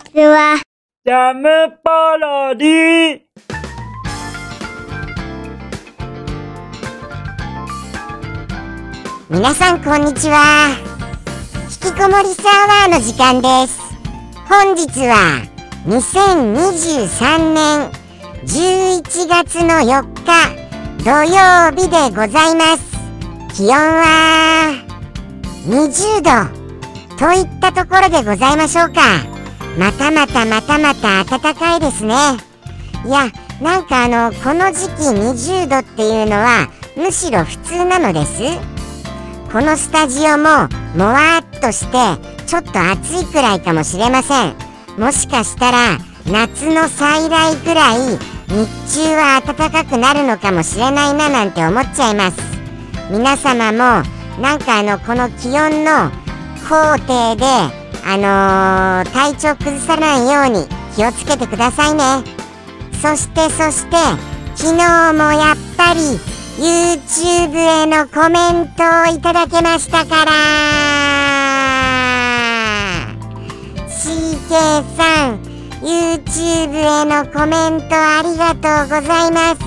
ちは。ジャムパロディ。皆さんこんにちは。引きこもりサーバーの時間です。本日は2023年11月の4日土曜日でございます。気温は20度といったところでございましょうかまたまたまたまた暖かいですね。いやなんかあのこの時期20度っていうのはむしろ普通なのです。このスタジオももわっとしてちょっと暑いくらいかもしれません。もしかしたら夏の再来くらい日中は暖かくなるのかもしれないななんて思っちゃいます。皆様もなんかあのこの気温の工程であのー、体調崩さないように気をつけてくださいね。そしてそして昨日もやっぱり YouTube へのコメントをいただけましたから。CK さん YouTube へのコメントありがとうございます。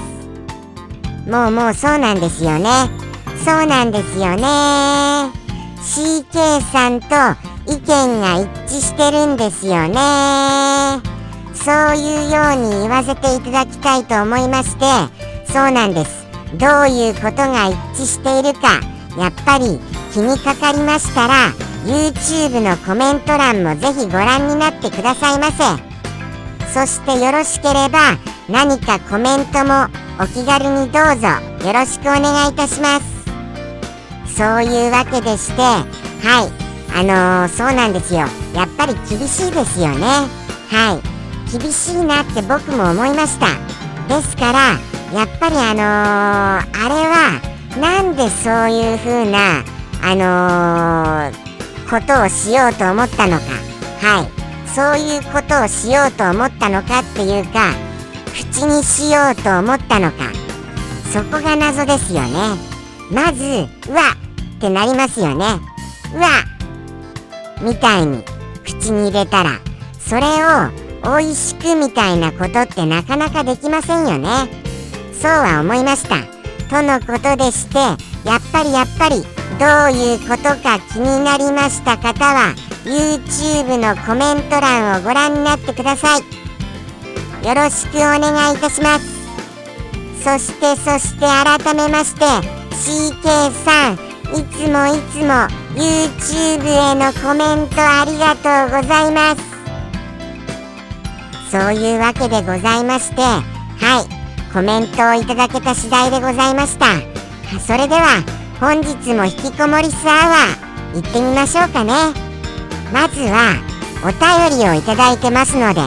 もうもうそうなんですよね。そうなんですよね。CK さんと意見が一致してるんですよね。そういうように言わせていただきたいと思いましてそうなんです。どういうことが一致しているかやっぱり気にかかりましたら YouTube のコメント欄もぜひご覧になってくださいませ。そしてよろしければ何かコメントもお気軽にどうぞよろしくお願いいたします。そういうわけでしてはい。あのー、そうなんですよ。やっぱり厳しいですよね。はい。厳しいなって僕も思いました。ですからやっぱりあのー、あれはなんでそういう風なあの、ことをしようと思ったのか。はい。そういうことをしようと思ったのかっていうか口にしようと思ったのか。そこが謎ですよね。まずうわってなりますよね。うわみたいに口に入れたらそれを美味しくみたいなことってなかなかできませんよね。そうは思いました。とのことでしてやっぱりやっぱりどういうことか気になりました方は YouTube のコメント欄をご覧になってください。よろしくお願いいたします。そしてそして改めまして CK さんいつもいつも YouTube へのコメントありがとうございます。そういうわけでございましてはいコメントをいただけた次第でございました。それでは本日も引きこもりスアワー行ってみましょうかね。まずはお便りをいただいてますので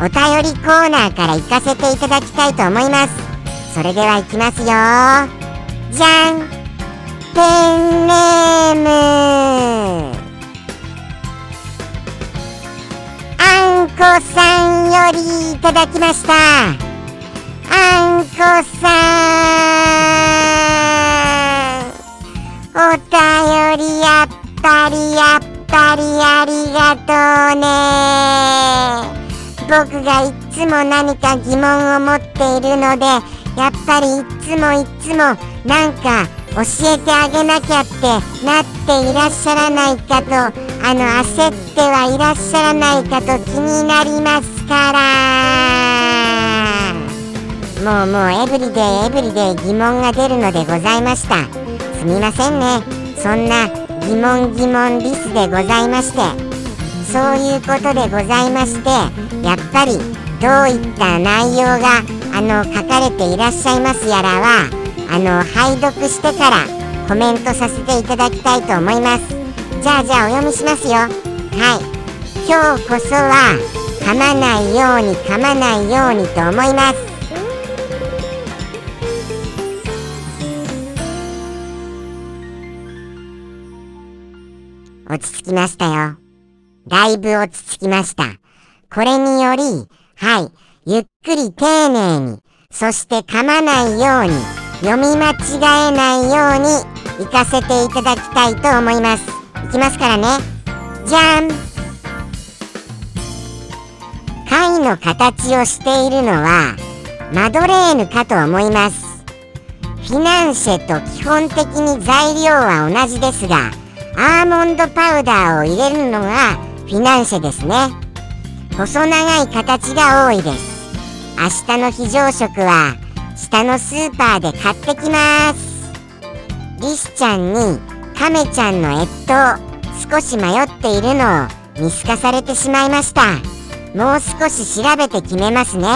お便りコーナーから行かせていただきたいと思います。それでは行きますよ。じゃん。ペンネーム。あんこさんよりいただきました。あんこさん。お便りやっぱりやっぱりありがとうね。僕がいつも何か疑問を持っているのでやっぱりいつもいつもなんか教えてあげなきゃってなっていらっしゃらないかとあの焦ってはいらっしゃらないかと気になりますから。もうもうエブリデイエブリデイ疑問が出るのでございました。すみませんね。そんな疑問疑問リスでございまして。そういうことでございましてやっぱりどういった内容があの書かれていらっしゃいますやらはあの拝読してからコメントさせていただきたいと思います。じゃあじゃあお読みしますよ。はい。今日こそは噛まないように噛まないようにと思います。落ち着きましたよ。だいぶ落ち着きました。これによりはい。ゆっくり丁寧にそして噛まないように読み間違えないように行かせていただきたいと思います。いきますからね。じゃん。貝の形をしているのはマドレーヌかと思います。フィナンシェと基本的に材料は同じですがアーモンドパウダーを入れるのがフィナンシェですね。細長い形が多いです。明日の非常食は下のスーパーで買ってきます。リスちゃんにカメちゃんの越冬少し迷っているのを見透かされてしまいました。もう少し調べて決めますね。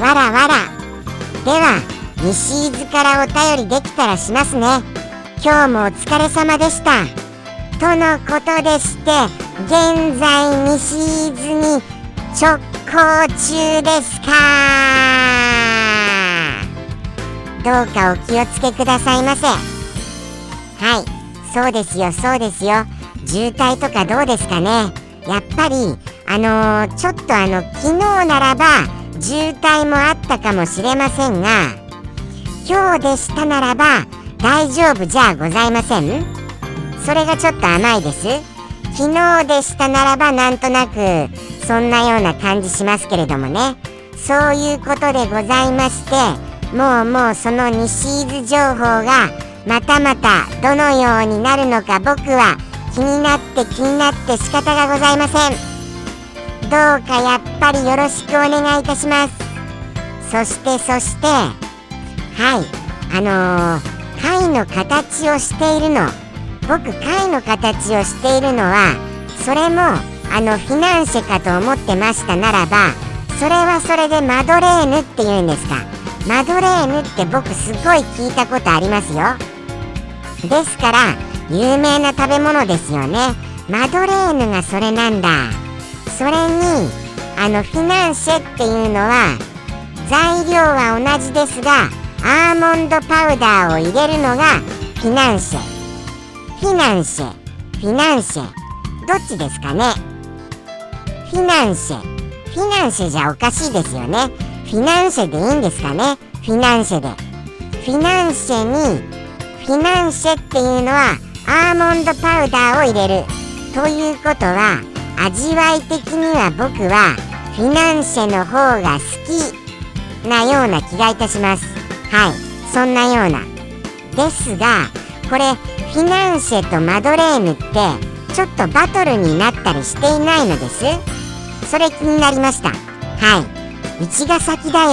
わらわら。では西伊豆からお便りできたらしますね。今日もお疲れ様でした。とのことでして現在西伊豆に直行中ですかどうかお気をつけくださいませ。はい。そうですよそうですよ。渋滞とかどうですかね。やっぱりあのー、ちょっとあの昨日ならば渋滞もあったかもしれませんが今日でしたならば大丈夫じゃございません？それがちょっと甘いです。昨日でしたならばなんとなくそんなような感じしますけれどもね。そういうことでございましてもうもうその西伊豆情報がまたまたどのようになるのか僕は気になって気になって仕方がございません。どうかやっぱりよろしくお願いいたします。そしてそしてはい。あのー、貝の形をしているの。僕貝の形をしているのはそれもあのフィナンシェかと思ってましたならばそれはそれでマドレーヌって言うんですか。マドレーヌって僕すごい聞いたことありますよ。ですから有名な食べ物ですよね。マドレーヌがそれなんだ。それにあのフィナンシェっていうのは材料は同じですがアーモンドパウダーを入れるのがフィナンシェ。フィナンシェ。フィナンシェ。どっちですかね？フィナンシェ。フィナンシェじゃおかしいですよね。フィナンシェでいいんですかね？フィナンシェで。フィナンシェにフィナンシェっていうのはアーモンドパウダーを入れる。ということは味わい的には僕はフィナンシェの方が好き。なような気がいたします。はい。そんなような。ですがこれフィナンシェとマドレーヌってちょっとバトルになったりしていないのです？それ気になりました。はい。うちが先だよ。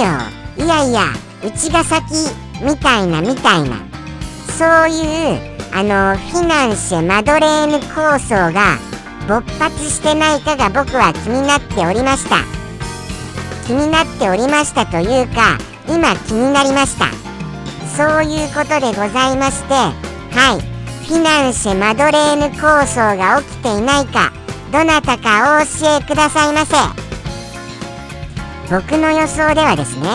いやいやうちが先みたいなみたいな。そういうあのフィナンシェマドレーヌ構想が勃発してないかが僕は気になっておりました。気になっておりましたというか今気になりました。そういうことでございましてはい。フィナンシェマドレーヌ構想が起きていないかどなたかお教えくださいませ。僕の予想ではですね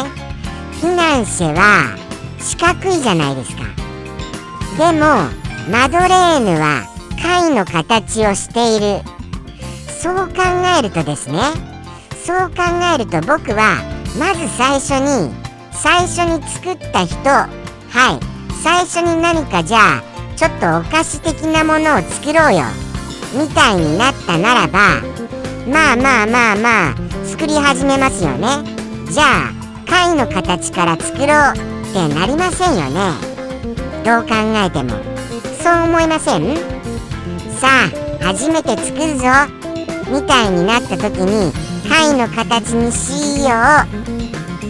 フィナンシェは四角いじゃないですか。でもマドレーヌは貝の形をしている。そう考えるとですねそう考えると僕はまず最初に最初に作った人はい最初に何かじゃあちょっとお菓子的なものを作ろうよみたいになったならばまあまあまあまあ作り始めますよね。じゃあ貝の形から作ろうってなりませんよね。どう考えても。そう思いません？さあ初めて作るぞ。みたいになった時に貝の形にしよ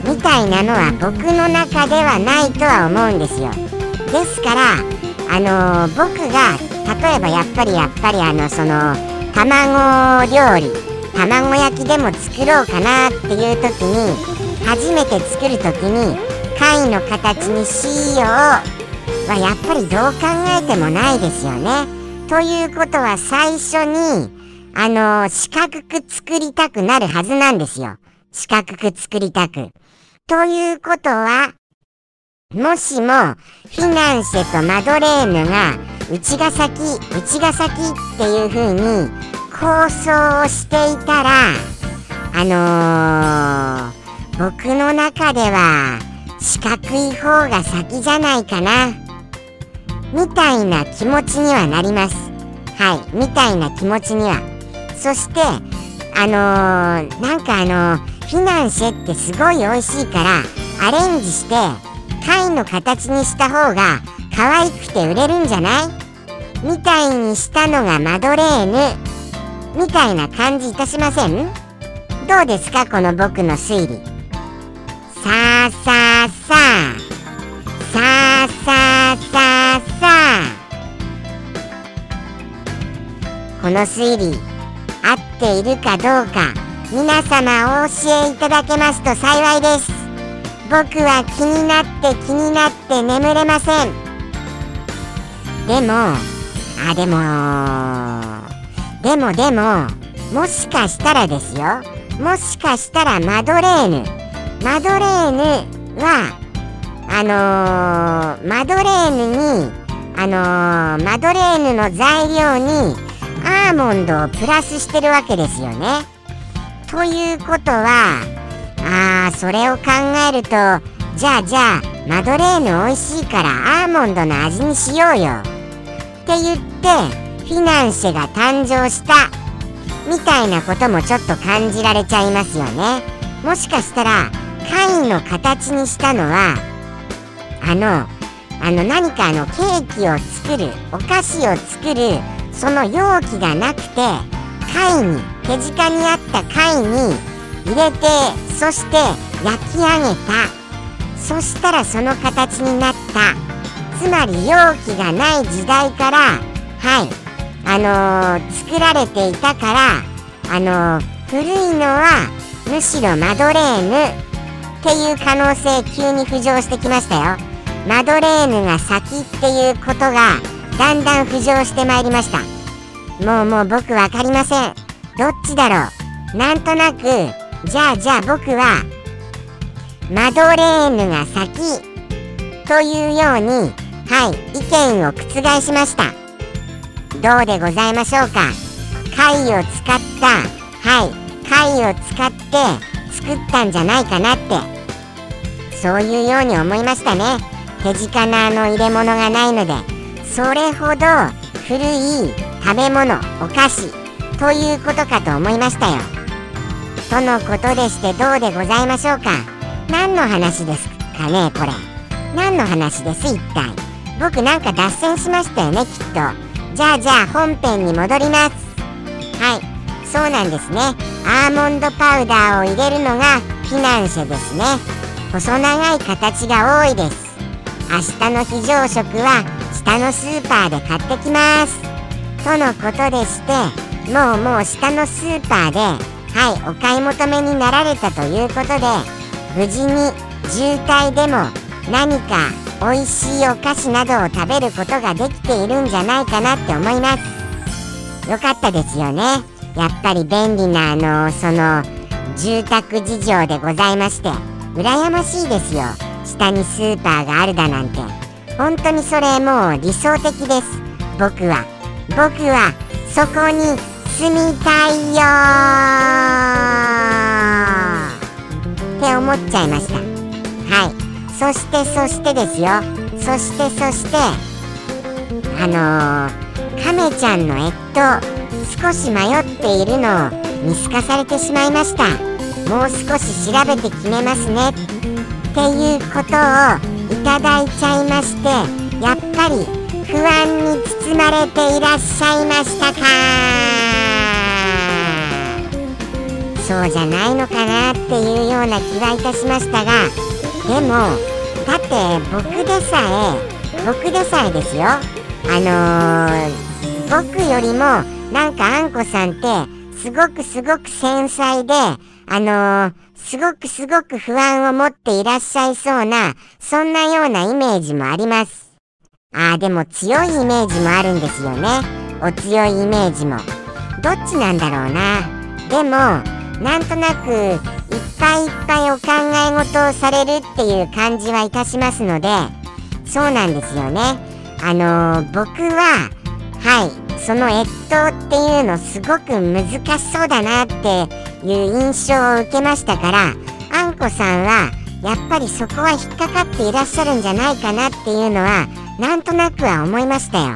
う。みたいなのは僕の中ではないとは思うんですよ。ですからあのー、僕が例えばやっぱりやっぱりあのその卵料理卵焼きでも作ろうかなっていう時に初めて作る時に貝の形にしようはやっぱりどう考えてもないですよね。ということは最初に、あのー、四角く作りたくなるはずなんですよ。四角く作りたく。ということは、もしも、フィナンシェとマドレーヌが、うちが先、うちが先っていう風に構想をしていたら、あのー、僕の中では、四角い方が先じゃないかな。みたいな気持ちにはなります。はいみたいな気持ちには。そしてあのー、なんかあのー、フィナンシェってすごい美味しいからアレンジして貝の形にした方が可愛くて売れるんじゃない？みたいにしたのがマドレーヌ。みたいな感じいたしません？どうですかこの僕の推理？さあさあさあ。さあさあさあさあ。この推理合っているかどうか皆様お教えいただけますと幸いです。僕は気になって気になって眠れません。でもあでもでもでももしかしたらですよ。もしかしたらマドレーヌ。マドレーヌはあのー、マドレーヌにあのー、マドレーヌの材料にアーモンドをプラスしてるわけですよね。ということはあーそれを考えるとじゃあじゃあマドレーヌ美味しいからアーモンドの味にしようよ。って言ってフィナンシェが誕生したみたいなこともちょっと感じられちゃいますよね。もしかしたら貝の形にしたのはあのあの何かあのケーキを作るお菓子を作るその容器がなくて貝に手近にあった貝に入れてそして焼き上げた。そしたらその形になった。つまり容器がない時代からはい。あのー、作られていたからあのー、古いのはむしろマドレーヌっていう可能性急に浮上してきましたよ。マドレーヌが先っていうことがだんだん浮上してまいりました。もうもう僕分かりません。どっちだろう。なんとなくじゃあじゃあ僕はマドレーヌが先というようにはい意見を覆しました。どうでございましょうか？貝を使ったはい貝を使って作ったんじゃないかなって。そういうように思いましたね。手近なあの入れ物がないので。それほど古い食べ物お菓子ということかと思いましたよ。とのことでしてどうでございましょうか？何の話ですかねこれ。何の話です一体。僕なんか脱線しましたよねきっと。じゃあじゃあ本編に戻ります。はいそうなんですね。アーモンドパウダーを入れるのがフィナンシェですね。細長い形が多いです。明日の非常食は下のスーパーで買ってきます。とのことでしてもうもう下のスーパーではいお買い求めになられたということで無事に渋滞でも何か美味しいお菓子などを食べることができているんじゃないかなって思います。よかったですよね。やっぱり便利なあのその住宅事情でございまして羨ましいですよ。下にスーパーがあるだなんて。本当にそれもう理想的です。僕は。僕はそこに住みたいよって思っちゃいました。はい。そしてそしてですよ。そしてそしてあのー、亀ちゃんの干支少し迷っているのを見透かされてしまいました。もう少し調べて決めますね。っていうことをいただいちゃいましてやっぱり不安に包まれていらっしゃいましたか。そうじゃないのかなっていうような気はいたしましたがでもだって僕でさえ僕でさえですよ。あのー、僕よりもなんかあんこさんってすごくすごく繊細であのー、すごくすごく不安を持っていらっしゃいそうなそんなようなイメージもあります。ああでも強いイメージもあるんですよね。お強いイメージも。どっちなんだろうな。でもなんとなくいっぱいいっぱいお考え事をされるっていう感じはいたしますのでそうなんですよね。あのー、僕ははいその越冬っていうのすごく難しそうだなっていう印象を受けましたからあんこさんはやっぱりそこは引っかかっていらっしゃるんじゃないかなっていうのはなんとなくは思いましたよ。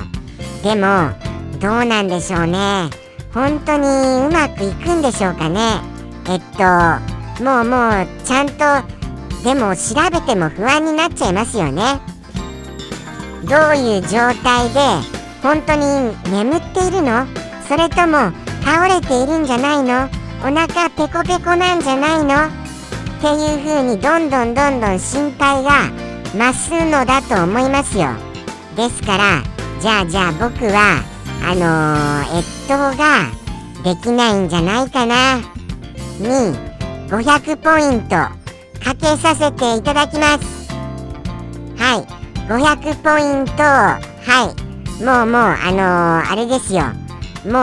でもどうなんでしょうね。本当にうまくいくんでしょうかね。えっともうもうちゃんとでも調べても不安になっちゃいますよね。どういう状態で本当に眠っているの？それとも倒れているんじゃないの？お腹ペコペコなんじゃないの？っていう風にどんどんどんどん心配が増すのだと思いますよ。ですからじゃあじゃあ僕はあのー、越冬ができないんじゃないかな。に500ポイントかけさせていただきます。はい。500ポイントはい。もうもうあのー、あれですよ。もう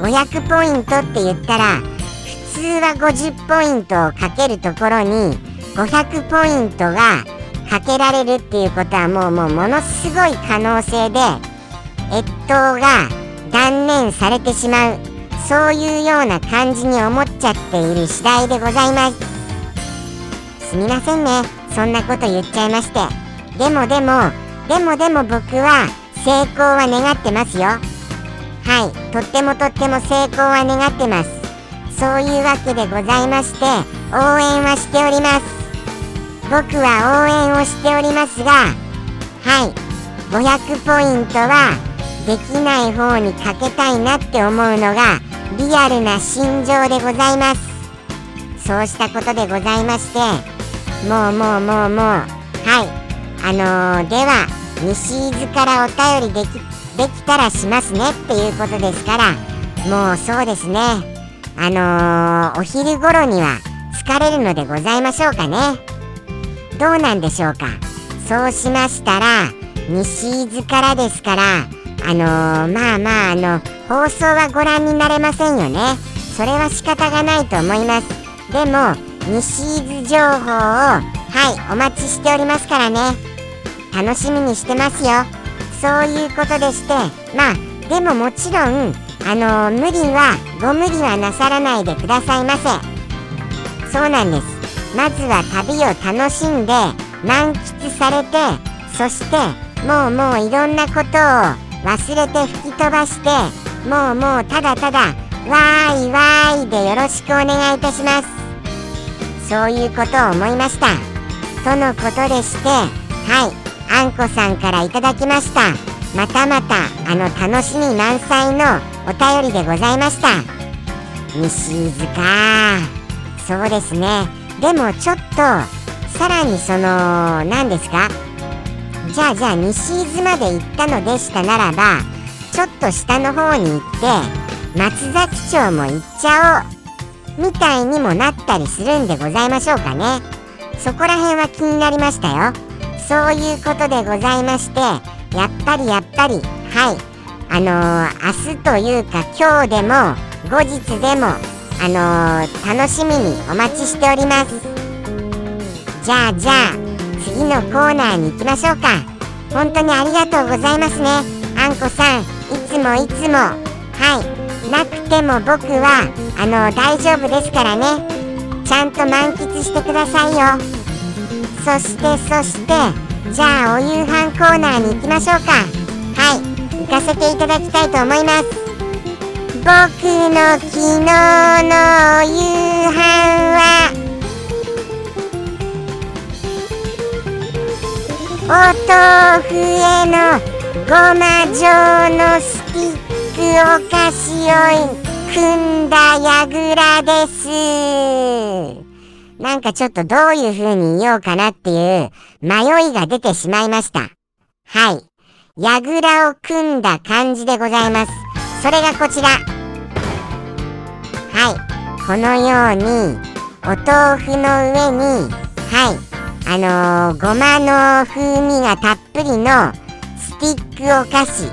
500ポイントって言ったら普通は50ポイントをかけるところに500ポイントがかけられるっていうことはもうもうものすごい可能性で越冬が断念されてしまう。そういうような感じに思っちゃっている次第でございます。すみませんね。そんなこと言っちゃいまして。でもでもでもでも僕は成功は願ってますよ。はい。とってもとっても成功は願ってます。そういうわけでございまして応援はしております。僕は応援をしておりますがはい。500ポイントはできない方にかけたいなって思うのがリアルな心情でございます。そうしたことでございましてもうもうもうもうはい。あのー、では西伊豆からお便りできできたらしますねっていうことですからもうそうですね。あのー、お昼頃には疲れるのでございましょうかね。どうなんでしょうか。そうしましたら西伊豆からですからあのー、まあまああの放送はご覧になれませんよね。それは仕方がないと思います。でも西伊豆情報をはいお待ちしておりますからね。楽しみにしてますよ。そういうことでしてまあでももちろんあのー、無理はご無理はなさらないでくださいませ。そうなんです。まずは旅を楽しんで満喫されてそしてもうもういろんなことを忘れて吹き飛ばしてもうもうただただわーいわーいでよろしくお願いいたします。そういうことを思いました。とのことでしてはいあんこさんからいただきました。またまたあの楽しみ満載のお便りでございました。西伊豆かそうですね。でもちょっとさらにその何ですか？じゃあじゃあ西伊豆まで行ったのでしたならばちょっと下の方に行って松崎町も行っちゃおうみたいにもなったりするんでございましょうかね。そこら辺は気になりましたよ。そういうことでございましてやっぱりやっぱりはい。あのー、明日というか今日でも後日でもあのー、楽しみにお待ちしております。じゃあじゃあ。次のコーナーに行きましょうか。本当にありがとうございますね。あんこさんいつもいつも。はい。なくても僕はあの大丈夫ですからね。ちゃんと満喫してくださいよ。そしてそしてじゃあお夕飯コーナーに行きましょうか。はい。行かせていただきたいと思います。僕の昨日のお夕飯はお豆腐へのごま状のスティックお菓子を組んだやぐらですなんかちょっとどういう風に言おうかなっていう迷いが出てしまいました。はい。やぐらを組んだ感じでございます。それがこちら。はい。このように、お豆腐の上に、はい。あのー、ごまの風味がたっぷりのスティックお菓子。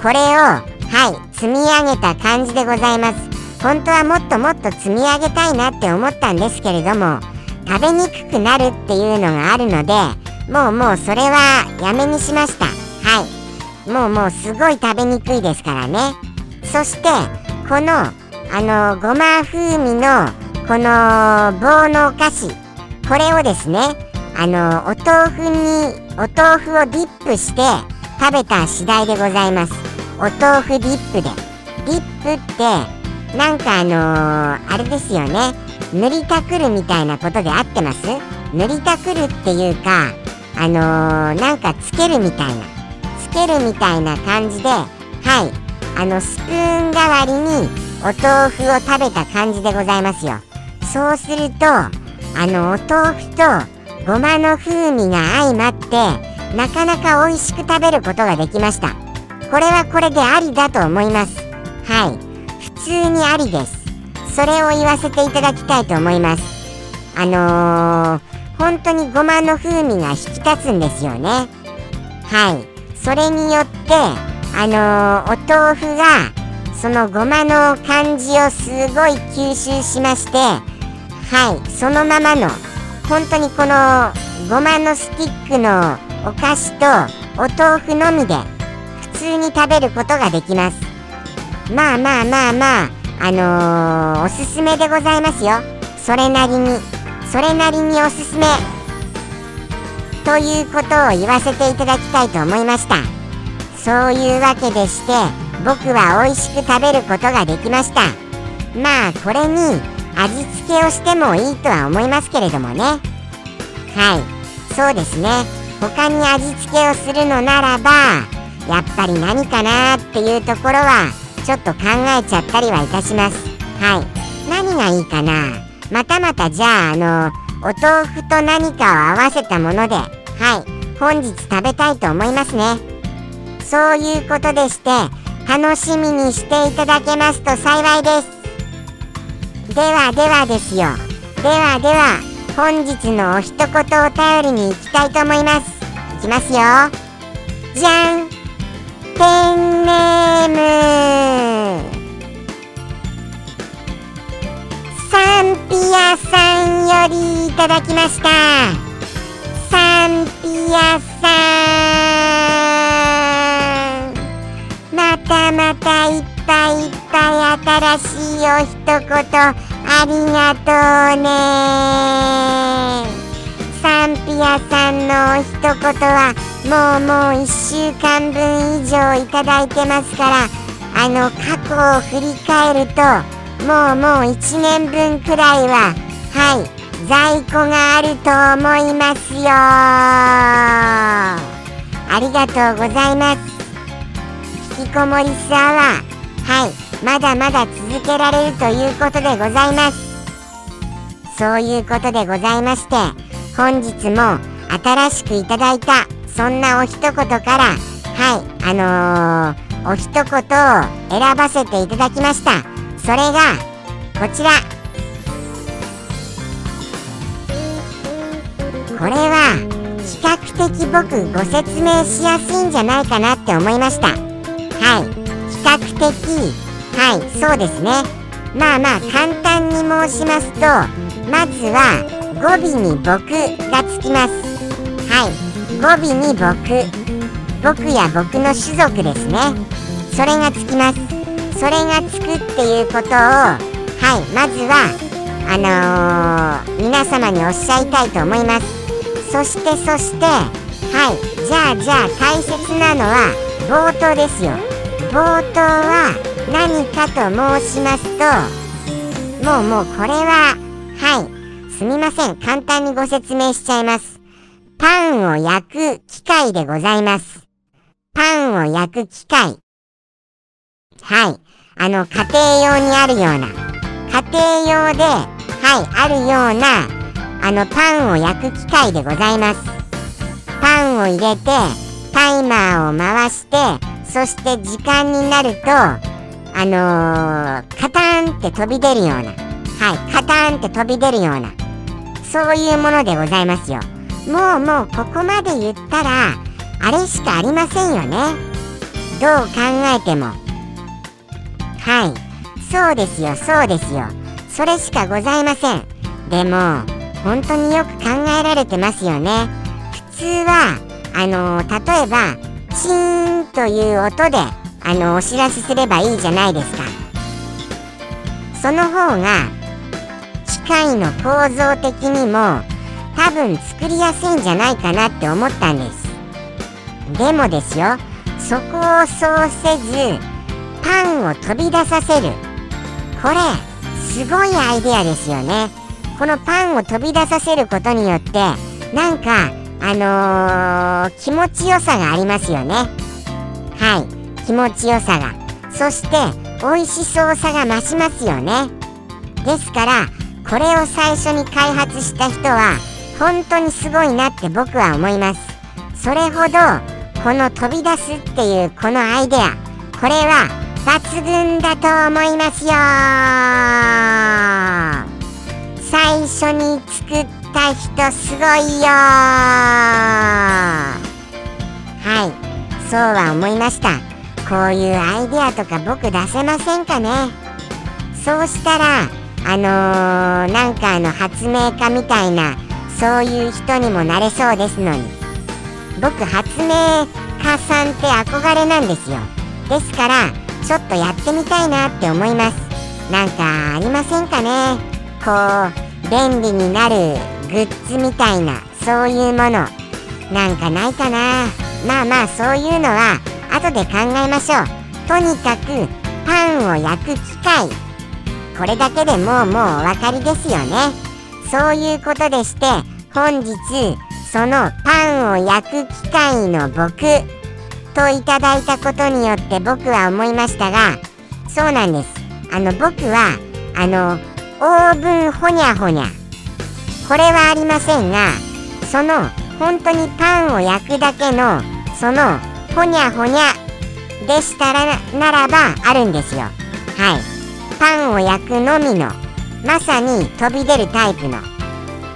これをはい積み上げた感じでございます。本当はもっともっと積み上げたいなって思ったんですけれども食べにくくなるっていうのがあるのでもうもうそれはやめにしました。はい。もうもうすごい食べにくいですからね。そしてこのあのごま風味のこの棒のお菓子。これをですねあのお豆腐にお豆腐をディップして食べた次第でございます。お豆腐ディップで。ディップってなんかあのー、あれですよね。塗りたくるみたいなことで合ってます？塗りたくるっていうかあのー、なんかつけるみたいな。つけるみたいな感じではい。あのスプーン代わりにお豆腐を食べた感じでございますよ。そうするとあのお豆腐とごまの風味が相まってなかなか美味しく食べることができました。これはこれでありだと思います。はい。普通にありです。それを言わせていただきたいと思います。あのー、本当にごまの風味が引き立つんですよね。はい。それによってあのー、お豆腐がそのごまの感じをすごい吸収しましてはい。そのままの本当にこのごまのスティックのお菓子とお豆腐のみで普通に食べることができます。まあまあまあまああのー、おすすめでございますよ。それなりにそれなりにおすすめ。ということを言わせていただきたいと思いました。そういうわけでして僕は美味しく食べることができました。まあこれに味付けをしてもいいとは思いますけれどもね。はい。そうですね。他に味付けをするのならばやっぱり何かなっていうところはちょっと考えちゃったりはいたします。はい。何がいいかな。またまたじゃああのお豆腐と何かを合わせたものではい。本日食べたいと思いますね。そういうことでして楽しみにしていただけますと幸いです。ではではですよ。ではでは本日のお一言お便りに行きたいと思います。いきますよ。じゃん。ペンネーム。サンピアさんよりいただきました。サンピアさん。またまたいっぱいいっぱい新しいお一言ありがとうね。サンピアさんのお一言はもうもう1週間分以上いただいてますからあの過去を振り返るともうもう1年分くらいははい在庫があると思いますよ。ありがとうございます。きこもりスアワー。はい。まだまだ続けられるということでございます。そういうことでございまして本日も新しくいただいたそんなお一言からはい。あのー、お一言を選ばせていただきました。それがこちら。これは比較的僕ご説明しやすいんじゃないかなって思いました。はい。比較的はい。そうですね。まあまあ簡単に申しますとまずは語尾に僕がつきます。はい。語尾に僕。僕や僕の種族ですね。それがつきます。それがつくっていうことをはい。まずはあのー、皆様におっしゃいたいと思います。そしてそしてはい。じゃあじゃあ大切なのは冒頭ですよ。冒頭は何かと申しますともうもうこれははいすみません簡単にご説明しちゃいますパンを焼く機械でございます。パンを焼く機械。はい。あの、家庭用にあるような、家庭用で、はい、あるような、あの、パンを焼く機械でございます。パンを入れて、タイマーを回して、そして時間になると、あのー、カタンって飛び出るような、はい、カタンって飛び出るような、そういうものでございますよ。もうもうここまで言ったらあれしかありませんよね。どう考えても。はい。そうですよそうですよ。それしかございません。でも本当によく考えられてますよね。普通はあの例えばチーンという音であのお知らせすればいいじゃないですか。その方が機械の構造的にも多分作りやすいんじゃないかなって思ったんです。でもですよそこをそうせずパンを飛び出させる。これすごいアイデアですよね。このパンを飛び出させることによってなんかあのー、気持ちよさがありますよね。はい。気持ちよさが。そして美味しそうさが増しますよね。ですからこれを最初に開発した人は本当にすごいなって僕は思います。それほどこの飛び出すっていうこのアイデアこれは抜群だと思いますよ最初に作った人すごいよはい。そうは思いました。こういうアイデアとか僕出せませんかね。そうしたらあのー、なんかあの発明家みたいなそういう人にもなれそうですのに。僕発明家さんって憧れなんですよ。ですからちょっとやってみたいなって思います。なんかありませんかね。こう便利になるグッズみたいなそういうもの。なんかないかな。まあまあそういうのは後で考えましょう。とにかくパンを焼く機械これだけでもうもうお分かりですよね。そういうことでして本日そのパンを焼く機械の僕。といただいたことによって僕は思いましたがそうなんです。あの僕はあのオーブンほにゃほにゃ。これはありませんがその本当にパンを焼くだけのそのほにゃほにゃでしたらならばあるんですよ。はい。パンを焼くのみのまさに飛び出るタイプの。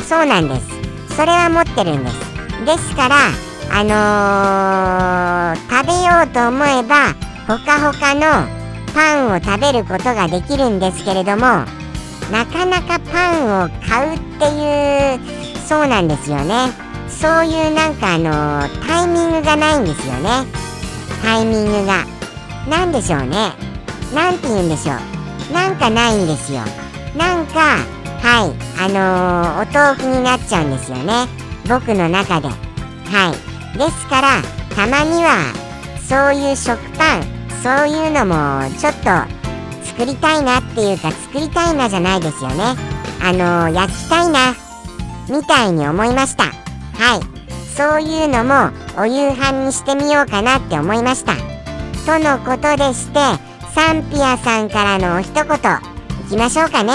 そうなんです。それは持ってるんです。ですからあのー、食べようと思えばほかほかのパンを食べることができるんですけれどもなかなかパンを買うっていうそうなんですよね。そういうなんかあの、タイミングがないんですよね。タイミングが。何でしょうね。何て言うんでしょう。なんかないんですよ。なんかはい。あのー、お豆腐になっちゃうんですよね。僕の中で。はい。ですからたまにはそういう食パンそういうのもちょっと作りたいなっていうか作りたいなじゃないですよね。あのー、焼きたいなみたいに思いました。はい。そういうのもお夕飯にしてみようかなって思いました。とのことでしてサンピアさんからのお一言いきましょうかね。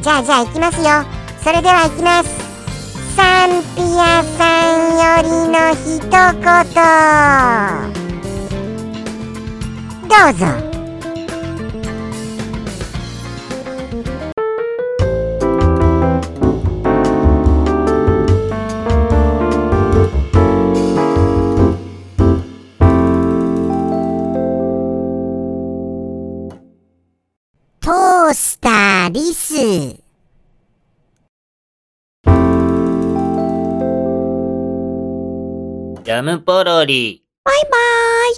じゃあじゃあ行きますよ。それでは行きます。サンピアさんよりの一言。どうぞ。ジャムポロリ。バイバーイ。